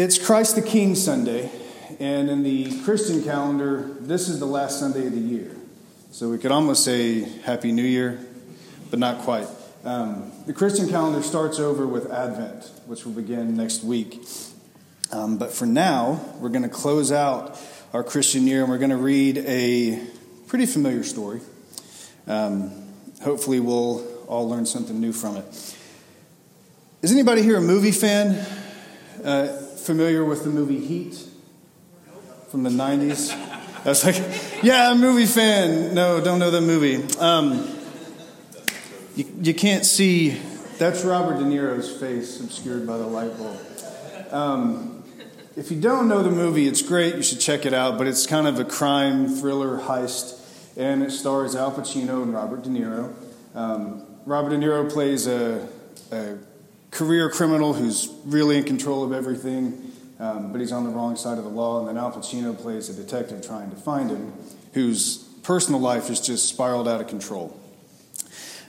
It's Christ the King Sunday, and in the Christian calendar, this is the last Sunday of the year. So we could almost say Happy New Year, but not quite. Um, the Christian calendar starts over with Advent, which will begin next week. Um, but for now, we're going to close out our Christian year and we're going to read a pretty familiar story. Um, hopefully, we'll all learn something new from it. Is anybody here a movie fan? Uh, familiar with the movie Heat from the 90s? I was like, yeah, I'm a movie fan. No, don't know the movie. Um, you, you can't see, that's Robert De Niro's face obscured by the light bulb. Um, if you don't know the movie, it's great. You should check it out. But it's kind of a crime thriller heist, and it stars Al Pacino and Robert De Niro. Um, Robert De Niro plays a, a, career criminal who's really in control of everything, um, but he's on the wrong side of the law. And then Al Pacino plays a detective trying to find him, whose personal life has just spiraled out of control.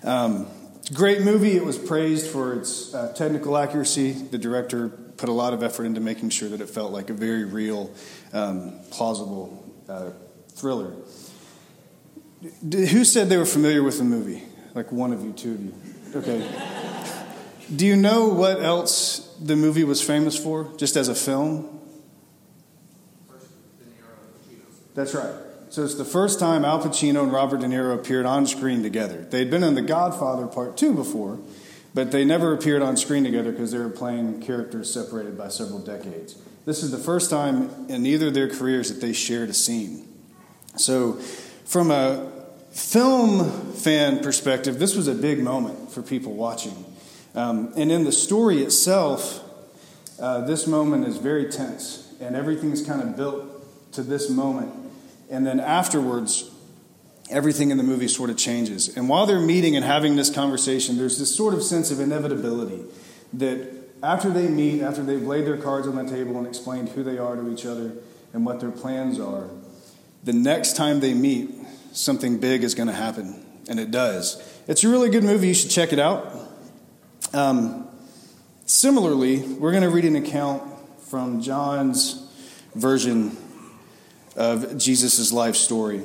Um, great movie. It was praised for its uh, technical accuracy. The director put a lot of effort into making sure that it felt like a very real, um, plausible uh, thriller. D- who said they were familiar with the movie? Like one of you, two of you. Okay. Do you know what else the movie was famous for, just as a film? That's right. So it's the first time Al Pacino and Robert De Niro appeared on screen together. They'd been in The Godfather Part 2 before, but they never appeared on screen together because they were playing characters separated by several decades. This is the first time in either of their careers that they shared a scene. So, from a film fan perspective, this was a big moment for people watching. Um, and in the story itself, uh, this moment is very tense, and everything's kind of built to this moment and then afterwards, everything in the movie sort of changes. And while they're meeting and having this conversation, there's this sort of sense of inevitability that after they meet, after they've laid their cards on the table and explained who they are to each other and what their plans are, the next time they meet, something big is going to happen. And it does. It's a really good movie. You should check it out. Um, similarly, we're going to read an account from John's version of Jesus' life story.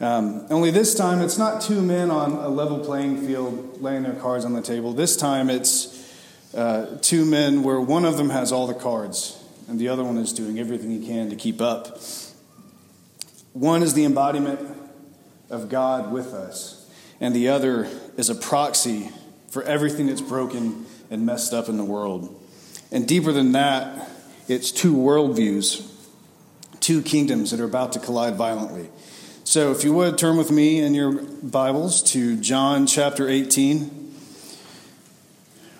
Um, only this time, it's not two men on a level playing field laying their cards on the table. This time, it's uh, two men where one of them has all the cards and the other one is doing everything he can to keep up. One is the embodiment of God with us, and the other is a proxy for everything that's broken and messed up in the world. And deeper than that, it's two worldviews two kingdoms that are about to collide violently. So, if you would turn with me in your Bibles to John chapter 18.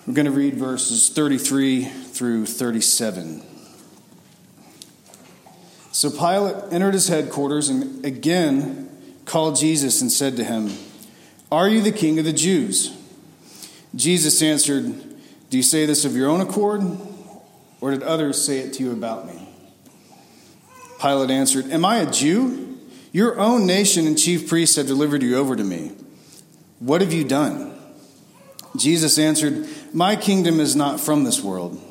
We're going to read verses 33 through 37. So Pilate entered his headquarters and again called Jesus and said to him, Are you the king of the Jews? Jesus answered, Do you say this of your own accord, or did others say it to you about me? Pilate answered, Am I a Jew? Your own nation and chief priests have delivered you over to me. What have you done? Jesus answered, My kingdom is not from this world.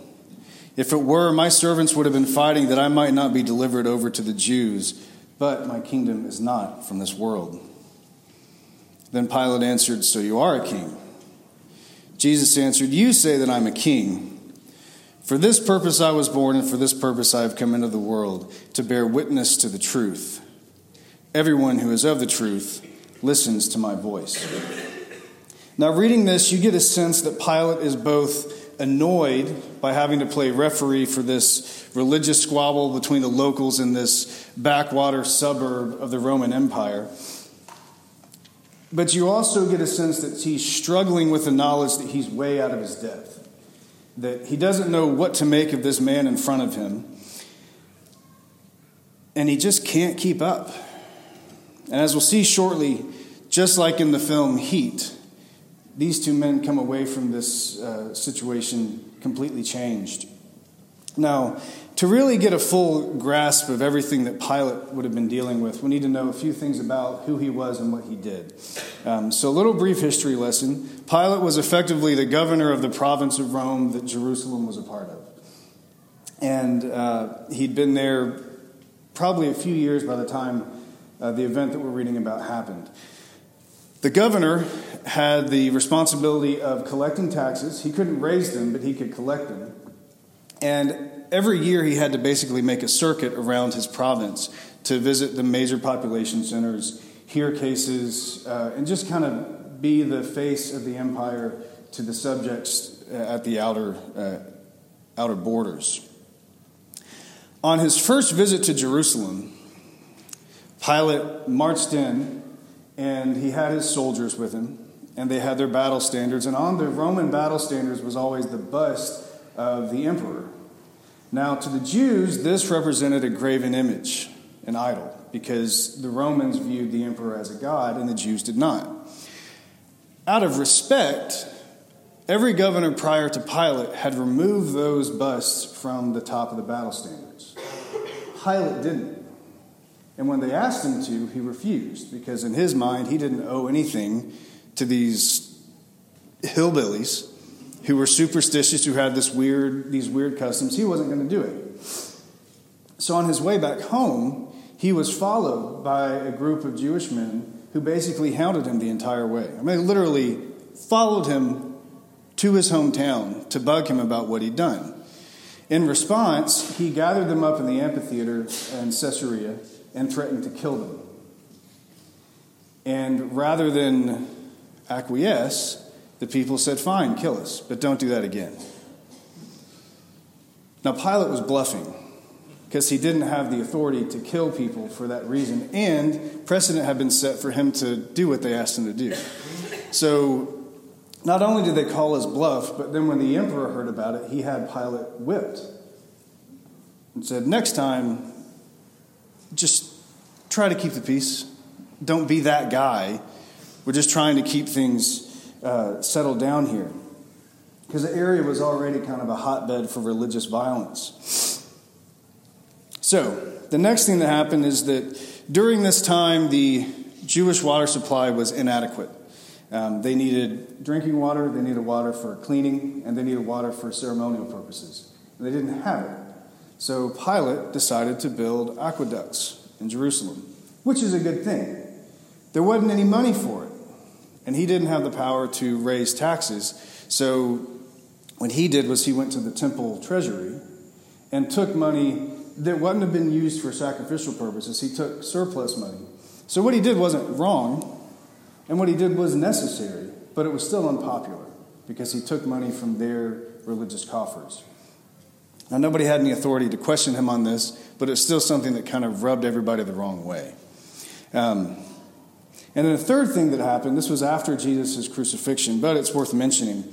If it were, my servants would have been fighting that I might not be delivered over to the Jews, but my kingdom is not from this world. Then Pilate answered, So you are a king? Jesus answered, You say that I'm a king. For this purpose I was born, and for this purpose I have come into the world, to bear witness to the truth. Everyone who is of the truth listens to my voice. Now, reading this, you get a sense that Pilate is both annoyed by having to play referee for this religious squabble between the locals in this backwater suburb of the Roman Empire. But you also get a sense that he's struggling with the knowledge that he's way out of his depth that he doesn't know what to make of this man in front of him. And he just can't keep up. And as we'll see shortly, just like in the film Heat, these two men come away from this uh, situation completely changed. Now, to really get a full grasp of everything that Pilate would have been dealing with, we need to know a few things about who he was and what he did. Um, so, a little brief history lesson. Pilate was effectively the governor of the province of Rome that Jerusalem was a part of. And uh, he'd been there probably a few years by the time uh, the event that we're reading about happened. The governor had the responsibility of collecting taxes. He couldn't raise them, but he could collect them. And every year he had to basically make a circuit around his province to visit the major population centers, hear cases, uh, and just kind of be the face of the empire to the subjects at the outer, uh, outer borders. On his first visit to Jerusalem, Pilate marched in and he had his soldiers with him, and they had their battle standards. And on the Roman battle standards was always the bust of the emperor. Now, to the Jews, this represented a graven image, an idol, because the Romans viewed the emperor as a god and the Jews did not. Out of respect, every governor prior to Pilate had removed those busts from the top of the battle standards. Pilate didn't. And when they asked him to, he refused because in his mind, he didn't owe anything to these hillbillies who were superstitious, who had this weird, these weird customs. He wasn't going to do it. So on his way back home, he was followed by a group of Jewish men who basically hounded him the entire way. I mean, literally followed him to his hometown to bug him about what he'd done. In response, he gathered them up in the amphitheater in Caesarea and threatened to kill them. And rather than acquiesce, the people said, Fine, kill us, but don't do that again. Now, Pilate was bluffing because he didn't have the authority to kill people for that reason, and precedent had been set for him to do what they asked him to do. So, not only did they call his bluff, but then when the emperor heard about it, he had Pilate whipped and said, Next time, just try to keep the peace. Don't be that guy. We're just trying to keep things uh, settled down here. Because the area was already kind of a hotbed for religious violence. So, the next thing that happened is that during this time, the Jewish water supply was inadequate. Um, they needed drinking water, they needed water for cleaning, and they needed water for ceremonial purposes. And they didn't have it. So Pilate decided to build aqueducts in Jerusalem, which is a good thing. There wasn't any money for it, and he didn't have the power to raise taxes. So what he did was he went to the temple treasury and took money that wouldn't have been used for sacrificial purposes. He took surplus money. So what he did wasn't wrong, and what he did was necessary, but it was still unpopular because he took money from their religious coffers. Now, nobody had any authority to question him on this, but it's still something that kind of rubbed everybody the wrong way. Um, and then the third thing that happened, this was after Jesus' crucifixion, but it's worth mentioning.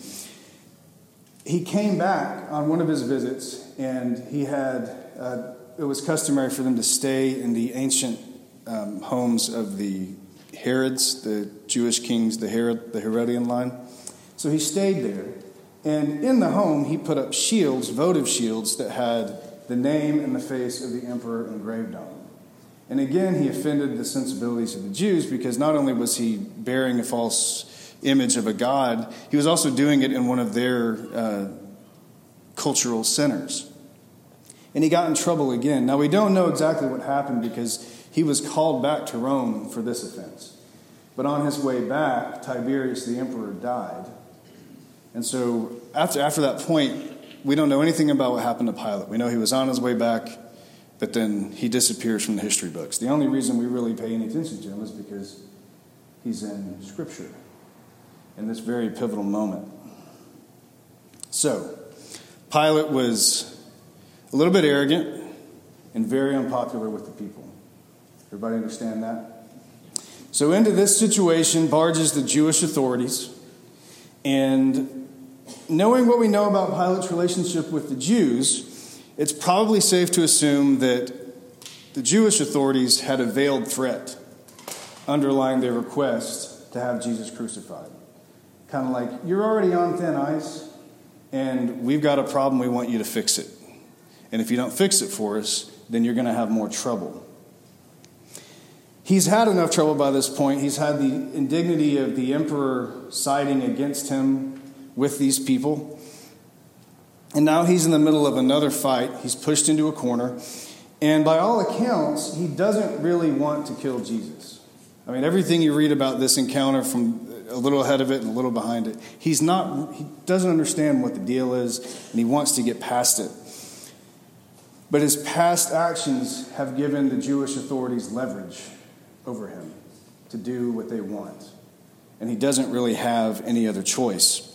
He came back on one of his visits, and he had, uh, it was customary for them to stay in the ancient um, homes of the Herods, the Jewish kings, the, Herod, the Herodian line. So he stayed there. And in the home, he put up shields, votive shields, that had the name and the face of the emperor engraved on them. And again, he offended the sensibilities of the Jews because not only was he bearing a false image of a god, he was also doing it in one of their uh, cultural centers. And he got in trouble again. Now, we don't know exactly what happened because he was called back to Rome for this offense. But on his way back, Tiberius the emperor died. And so after, after that point, we don't know anything about what happened to Pilate. We know he was on his way back, but then he disappears from the history books. The only reason we really pay any attention to him is because he's in Scripture in this very pivotal moment. So, Pilate was a little bit arrogant and very unpopular with the people. Everybody understand that? So, into this situation barges the Jewish authorities, and knowing what we know about Pilate's relationship with the Jews, it's probably safe to assume that the Jewish authorities had a veiled threat underlying their request to have Jesus crucified. Kind of like, you're already on thin ice, and we've got a problem, we want you to fix it. And if you don't fix it for us, then you're going to have more trouble. He's had enough trouble by this point. He's had the indignity of the emperor siding against him with these people. And now he's in the middle of another fight. He's pushed into a corner. And by all accounts, he doesn't really want to kill Jesus. I mean, everything you read about this encounter from a little ahead of it and a little behind it, he's not, he doesn't understand what the deal is, and he wants to get past it. But his past actions have given the Jewish authorities leverage over him to do what they want. And he doesn't really have any other choice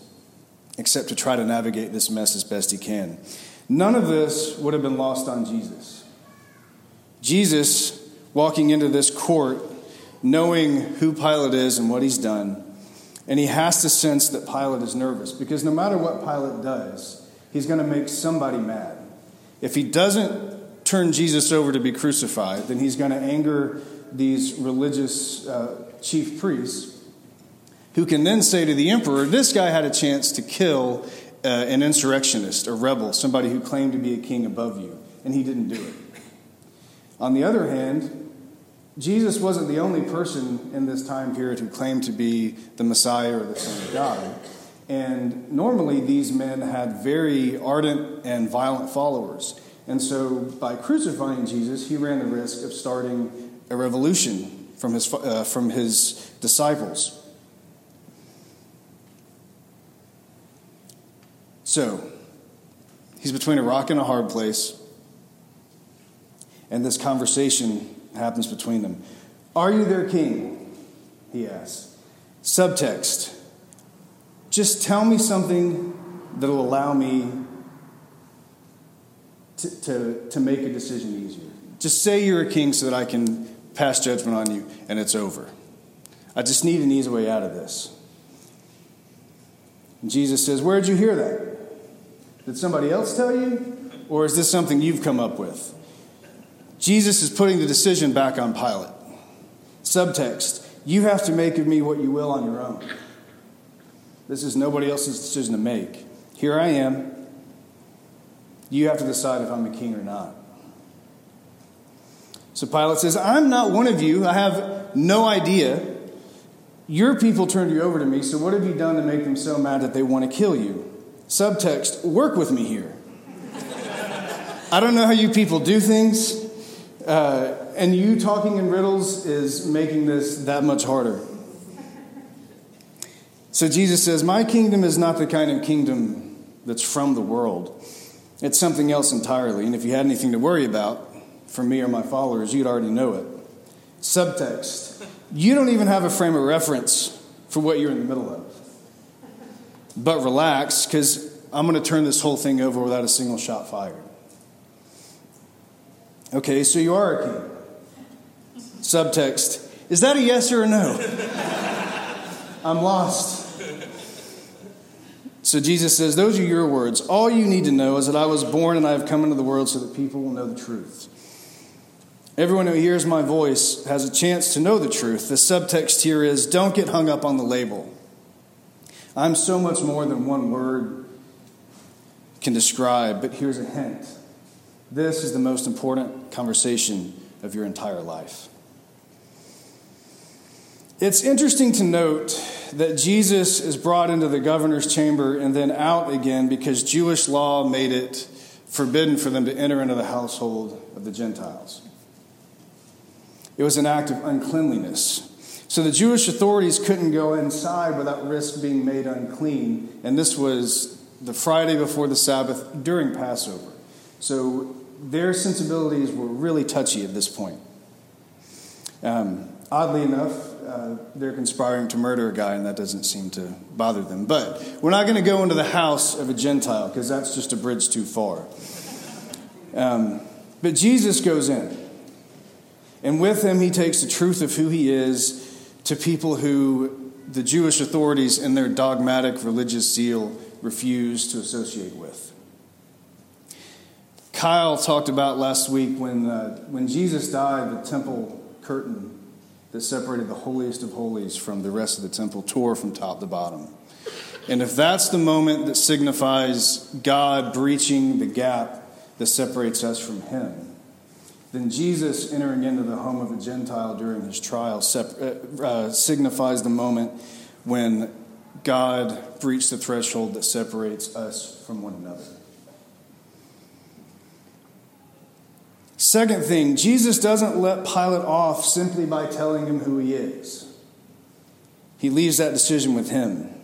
except to try to navigate this mess as best he can. None of this would have been lost on Jesus. Jesus, walking into this court, knowing who Pilate is and what he's done, and he has to sense that Pilate is nervous because no matter what Pilate does, he's going to make somebody mad. If he doesn't turn Jesus over to be crucified, then he's going to anger these religious uh, chief priests who can then say to the emperor, This guy had a chance to kill uh, an insurrectionist, a rebel, somebody who claimed to be a king above you, and he didn't do it. On the other hand, Jesus wasn't the only person in this time period who claimed to be the Messiah or the Son of God. And normally, these men had very ardent and violent followers. And so, by crucifying Jesus, he ran the risk of starting a revolution from his, uh, from his disciples. So, he's between a rock and a hard place. And this conversation happens between them. Are you their king? He asks. Subtext Just tell me something that will allow me to, to, to make a decision easier. Just say you're a king so that I can pass judgment on you and it's over. I just need an easy way out of this. And Jesus says, Where'd you hear that? Did somebody else tell you? Or is this something you've come up with? Jesus is putting the decision back on Pilate. Subtext You have to make of me what you will on your own. This is nobody else's decision to make. Here I am. You have to decide if I'm a king or not. So Pilate says, I'm not one of you. I have no idea. Your people turned you over to me, so what have you done to make them so mad that they want to kill you? Subtext, work with me here. I don't know how you people do things. Uh, and you talking in riddles is making this that much harder. So Jesus says, My kingdom is not the kind of kingdom that's from the world. It's something else entirely. And if you had anything to worry about from me or my followers, you'd already know it. Subtext You don't even have a frame of reference for what you're in the middle of. But relax, because I'm going to turn this whole thing over without a single shot fired. Okay, so you are a king. Subtext Is that a yes or a no? I'm lost. So Jesus says, Those are your words. All you need to know is that I was born and I have come into the world so that people will know the truth. Everyone who hears my voice has a chance to know the truth. The subtext here is don't get hung up on the label. I'm so much more than one word can describe, but here's a hint. This is the most important conversation of your entire life. It's interesting to note that Jesus is brought into the governor's chamber and then out again because Jewish law made it forbidden for them to enter into the household of the Gentiles. It was an act of uncleanliness. So the Jewish authorities couldn't go inside without risk being made unclean, and this was the Friday before the Sabbath during Passover. So their sensibilities were really touchy at this point. Um, oddly enough, uh, they're conspiring to murder a guy, and that doesn't seem to bother them. But we're not going to go into the house of a Gentile because that's just a bridge too far. Um, but Jesus goes in, and with him, he takes the truth of who he is to people who the Jewish authorities, in their dogmatic religious zeal, refuse to associate with. Kyle talked about last week when, uh, when Jesus died, the temple curtain that separated the holiest of holies from the rest of the temple tore from top to bottom. And if that's the moment that signifies God breaching the gap that separates us from Him, then Jesus entering into the home of a Gentile during his trial uh, uh, signifies the moment when God breached the threshold that separates us from one another. Second thing, Jesus doesn't let Pilate off simply by telling him who he is. He leaves that decision with him.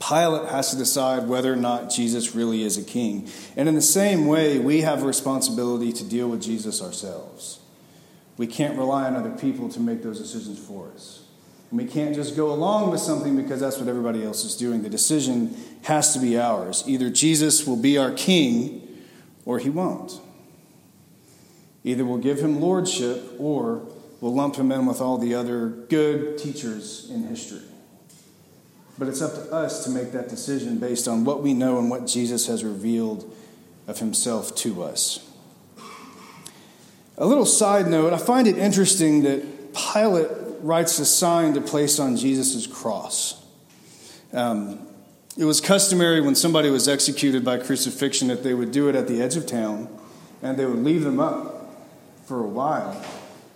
Pilate has to decide whether or not Jesus really is a king. And in the same way, we have a responsibility to deal with Jesus ourselves. We can't rely on other people to make those decisions for us. And we can't just go along with something because that's what everybody else is doing. The decision has to be ours. Either Jesus will be our king or he won't. Either we'll give him lordship or we'll lump him in with all the other good teachers in history. But it's up to us to make that decision based on what we know and what Jesus has revealed of himself to us. A little side note I find it interesting that Pilate writes a sign to place on Jesus' cross. Um, it was customary when somebody was executed by crucifixion that they would do it at the edge of town and they would leave them up for a while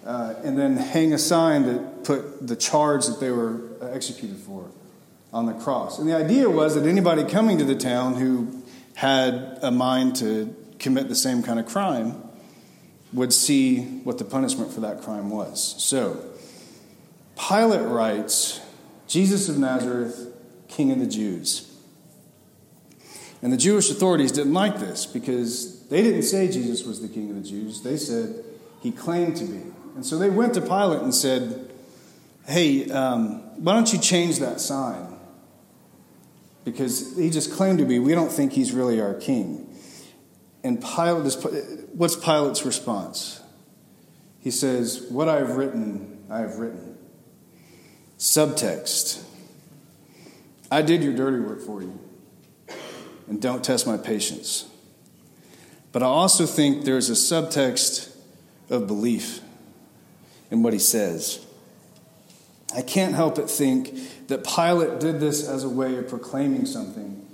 uh, and then hang a sign that put the charge that they were executed for on the cross. And the idea was that anybody coming to the town who had a mind to commit the same kind of crime would see what the punishment for that crime was. So, Pilate writes, Jesus of Nazareth, King of the Jews. And the Jewish authorities didn't like this because they didn't say Jesus was the king of the Jews. They said he claimed to be. And so they went to Pilate and said, Hey, um, why don't you change that sign? Because he just claimed to be. We don't think he's really our king. And Pilate, is, what's Pilate's response? He says, What I have written, I have written. Subtext I did your dirty work for you and don't test my patience. But I also think there's a subtext of belief in what he says. I can't help but think that Pilate did this as a way of proclaiming something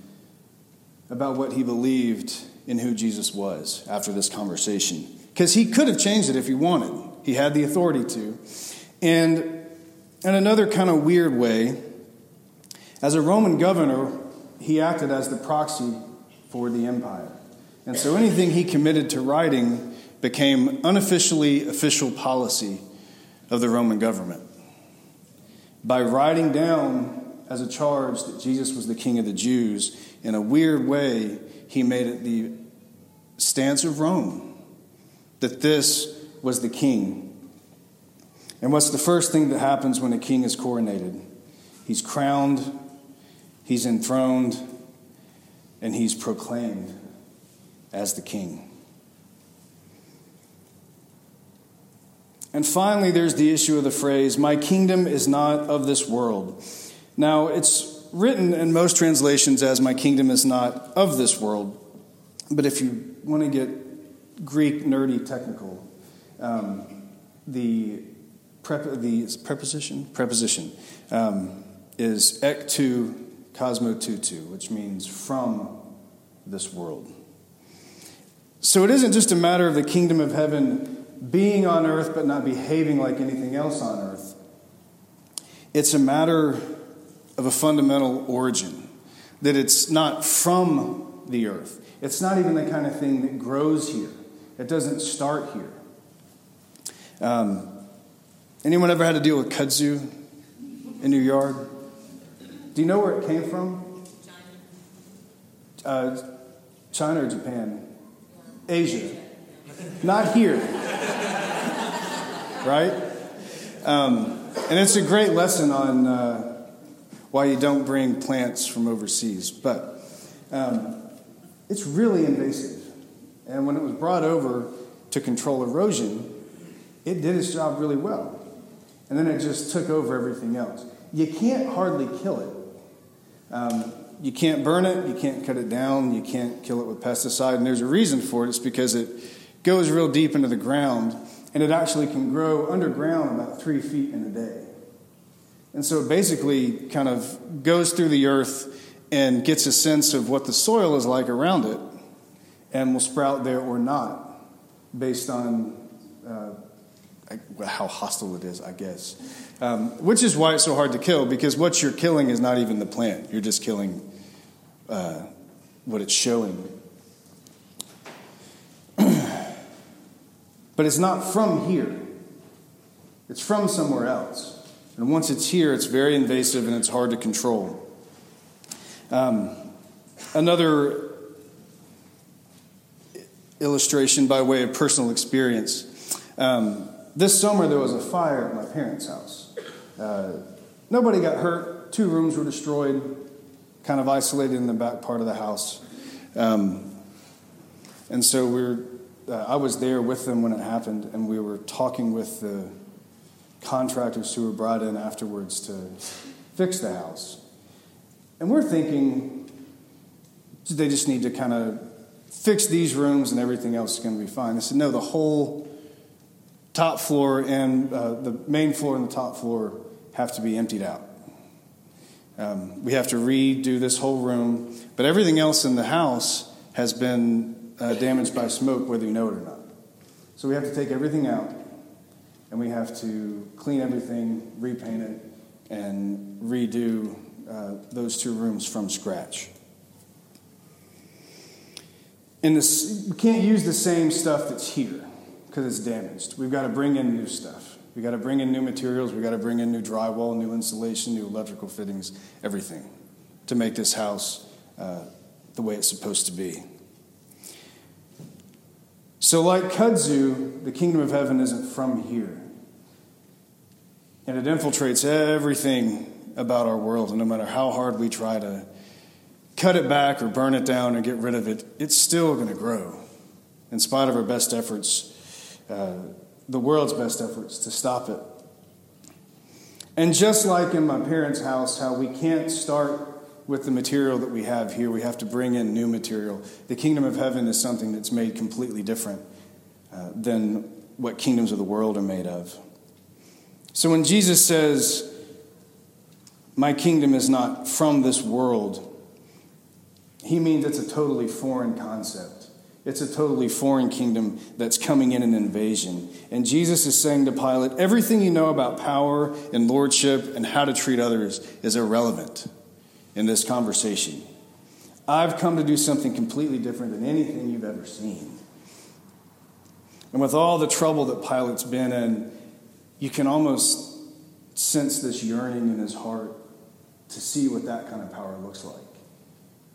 about what he believed in who Jesus was after this conversation. Because he could have changed it if he wanted, he had the authority to. And in another kind of weird way, as a Roman governor, he acted as the proxy for the empire. And so anything he committed to writing became unofficially official policy of the Roman government. By writing down as a charge that Jesus was the king of the Jews, in a weird way, he made it the stance of Rome that this was the king. And what's the first thing that happens when a king is coronated? He's crowned He's enthroned and he's proclaimed as the king. And finally, there's the issue of the phrase, My kingdom is not of this world. Now, it's written in most translations as, My kingdom is not of this world. But if you want to get Greek, nerdy, technical, um, the, prep, the preposition, preposition um, is ek to Cosmo Tutu, which means from this world. So it isn't just a matter of the kingdom of heaven being on earth but not behaving like anything else on earth. It's a matter of a fundamental origin, that it's not from the earth. It's not even the kind of thing that grows here, it doesn't start here. Um, anyone ever had to deal with kudzu in your yard? Do you know where it came from? China. Uh, China or Japan? Asia. Not here. right? Um, and it's a great lesson on uh, why you don't bring plants from overseas. But um, it's really invasive. And when it was brought over to control erosion, it did its job really well. And then it just took over everything else. You can't hardly kill it um, you can't burn it, you can't cut it down, you can't kill it with pesticide, and there's a reason for it. It's because it goes real deep into the ground, and it actually can grow underground about three feet in a day. And so it basically kind of goes through the earth and gets a sense of what the soil is like around it, and will sprout there or not, based on uh, how hostile it is, I guess. Um, which is why it's so hard to kill, because what you're killing is not even the plant. You're just killing uh, what it's showing. But it's not from here, it's from somewhere else. And once it's here, it's very invasive and it's hard to control. Um, another illustration by way of personal experience. Um, this summer, there was a fire at my parents' house. Uh, nobody got hurt, two rooms were destroyed, kind of isolated in the back part of the house. Um, and so we are uh, I was there with them when it happened, and we were talking with the contractors who were brought in afterwards to fix the house. And we're thinking they just need to kind of fix these rooms and everything else is going to be fine. They said, no, the whole top floor and uh, the main floor and the top floor have to be emptied out. Um, we have to redo this whole room, but everything else in the house has been uh, damaged by smoke, whether you know it or not. So we have to take everything out, and we have to clean everything, repaint it, and redo uh, those two rooms from scratch. And this, we can't use the same stuff that's here because it's damaged. We've got to bring in new stuff. We've got to bring in new materials. We've got to bring in new drywall, new insulation, new electrical fittings, everything to make this house uh, the way it's supposed to be. So, like kudzu, the kingdom of heaven isn't from here. And it infiltrates everything about our world. And no matter how hard we try to cut it back or burn it down or get rid of it, it's still going to grow. In spite of our best efforts, uh, the world's best efforts to stop it. And just like in my parents' house, how we can't start with the material that we have here. We have to bring in new material. The kingdom of heaven is something that's made completely different uh, than what kingdoms of the world are made of. So when Jesus says, My kingdom is not from this world, he means it's a totally foreign concept. It's a totally foreign kingdom that's coming in an invasion. And Jesus is saying to Pilate, everything you know about power and lordship and how to treat others is irrelevant in this conversation. I've come to do something completely different than anything you've ever seen. And with all the trouble that Pilate's been in, you can almost sense this yearning in his heart to see what that kind of power looks like.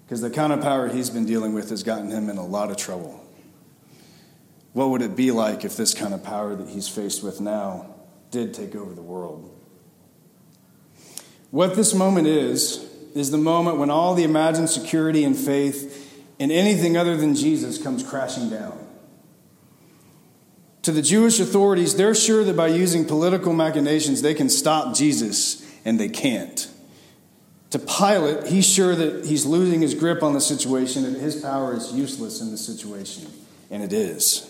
Because the kind of power he's been dealing with has gotten him in a lot of trouble. What would it be like if this kind of power that he's faced with now did take over the world? What this moment is, is the moment when all the imagined security and faith in anything other than Jesus comes crashing down. To the Jewish authorities, they're sure that by using political machinations, they can stop Jesus, and they can't. To Pilate, he's sure that he's losing his grip on the situation and his power is useless in the situation, and it is.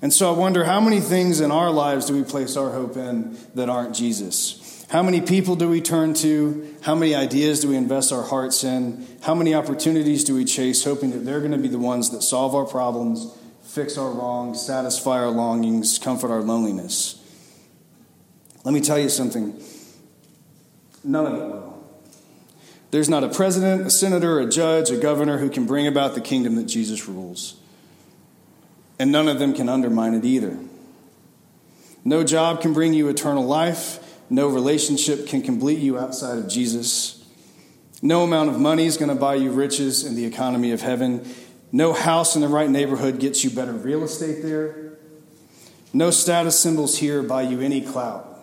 And so I wonder how many things in our lives do we place our hope in that aren't Jesus? How many people do we turn to? How many ideas do we invest our hearts in? How many opportunities do we chase, hoping that they're going to be the ones that solve our problems, fix our wrongs, satisfy our longings, comfort our loneliness? Let me tell you something none of it will. There's not a president, a senator, a judge, a governor who can bring about the kingdom that Jesus rules. And none of them can undermine it either. No job can bring you eternal life. No relationship can complete you outside of Jesus. No amount of money is going to buy you riches in the economy of heaven. No house in the right neighborhood gets you better real estate there. No status symbols here buy you any clout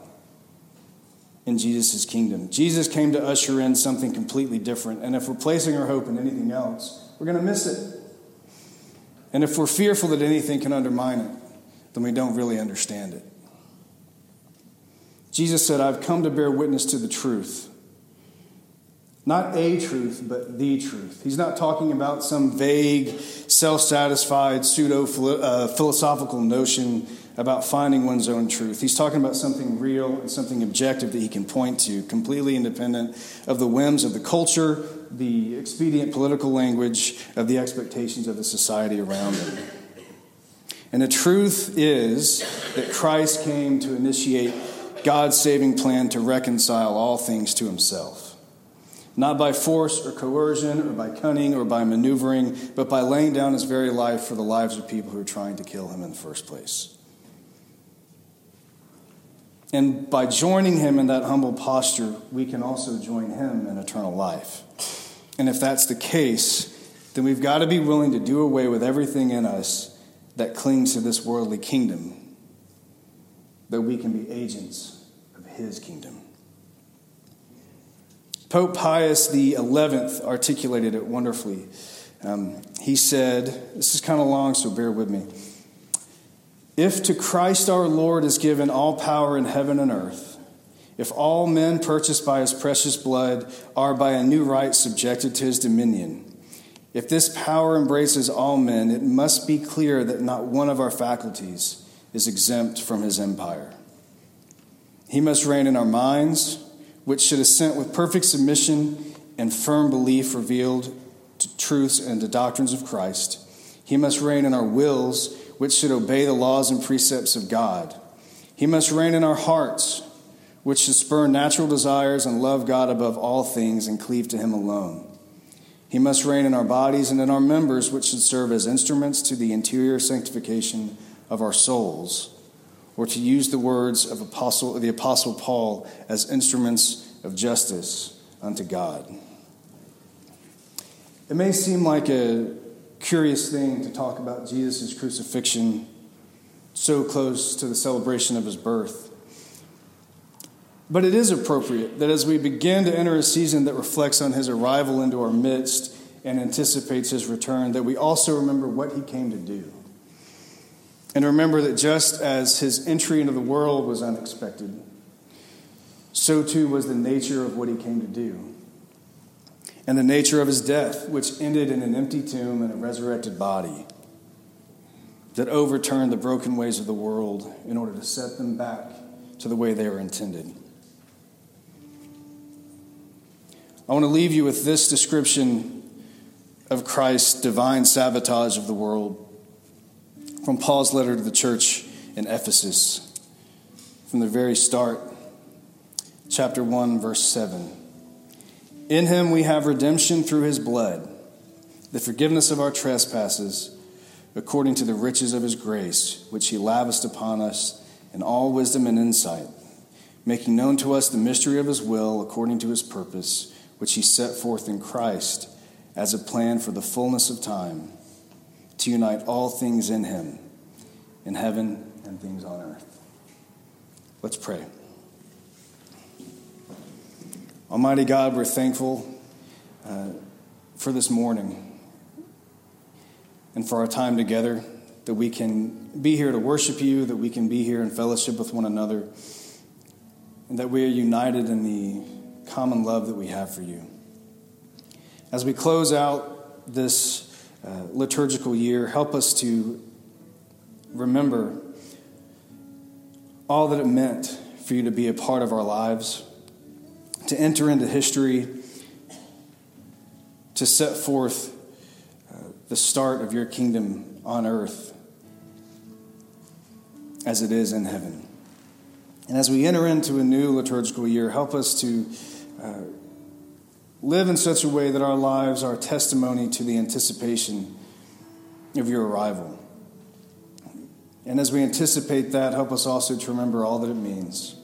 in Jesus' kingdom. Jesus came to usher in something completely different. And if we're placing our hope in anything else, we're going to miss it. And if we're fearful that anything can undermine it, then we don't really understand it. Jesus said, I've come to bear witness to the truth. Not a truth, but the truth. He's not talking about some vague, self satisfied, pseudo uh, philosophical notion about finding one's own truth. He's talking about something real and something objective that he can point to, completely independent of the whims of the culture, the expedient political language, of the expectations of the society around him. And the truth is that Christ came to initiate God's saving plan to reconcile all things to himself. not by force or coercion or by cunning or by maneuvering, but by laying down his very life for the lives of people who are trying to kill him in the first place. And by joining him in that humble posture, we can also join him in eternal life. And if that's the case, then we've got to be willing to do away with everything in us that clings to this worldly kingdom, that we can be agents of his kingdom. Pope Pius XI articulated it wonderfully. Um, he said, This is kind of long, so bear with me. If to Christ our Lord is given all power in heaven and earth, if all men purchased by his precious blood are by a new right subjected to his dominion, if this power embraces all men, it must be clear that not one of our faculties is exempt from his empire. He must reign in our minds, which should assent with perfect submission and firm belief revealed to truths and to doctrines of Christ. He must reign in our wills, which should obey the laws and precepts of God. He must reign in our hearts, which should spurn natural desires and love God above all things and cleave to Him alone. He must reign in our bodies and in our members, which should serve as instruments to the interior sanctification of our souls, or to use the words of Apostle, the Apostle Paul as instruments of justice unto God. It may seem like a curious thing to talk about Jesus' crucifixion so close to the celebration of his birth. But it is appropriate that as we begin to enter a season that reflects on his arrival into our midst and anticipates his return, that we also remember what he came to do. And remember that just as his entry into the world was unexpected, so too was the nature of what he came to do. And the nature of his death, which ended in an empty tomb and a resurrected body that overturned the broken ways of the world in order to set them back to the way they were intended. I want to leave you with this description of Christ's divine sabotage of the world from Paul's letter to the church in Ephesus from the very start, chapter 1, verse 7. In him we have redemption through his blood, the forgiveness of our trespasses, according to the riches of his grace, which he lavished upon us in all wisdom and insight, making known to us the mystery of his will according to his purpose which he set forth in Christ as a plan for the fullness of time to unite all things in him, in heaven and things on earth. Let's pray. Almighty God, we're thankful uh, for this morning and for our time together, that we can be here to worship you, that we can be here in fellowship with one another, and that we are united in the common love that we have for you. As we close out this uh, liturgical year, help us to remember all that it meant for you to be a part of our lives, to enter into history, to set forth uh, the start of your kingdom on earth as it is in heaven. And as we enter into a new liturgical year, help us to uh, live in such a way that our lives are testimony to the anticipation of your arrival. And as we anticipate that, help us also to remember all that it means.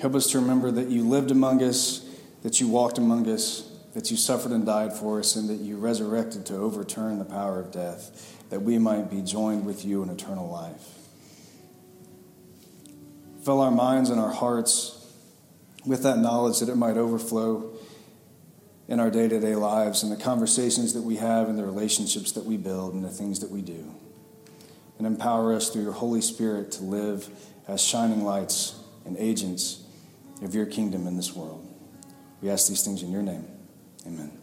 Help us to remember that you lived among us, that you walked among us, that you suffered and died for us, and that you resurrected to overturn the power of death, that we might be joined with you in eternal life. Fill our minds and our hearts with that knowledge that it might overflow in our day to day lives and the conversations that we have and the relationships that we build and the things that we do. And empower us through your Holy Spirit to live as shining lights and agents of your kingdom in this world. We ask these things in your name. Amen.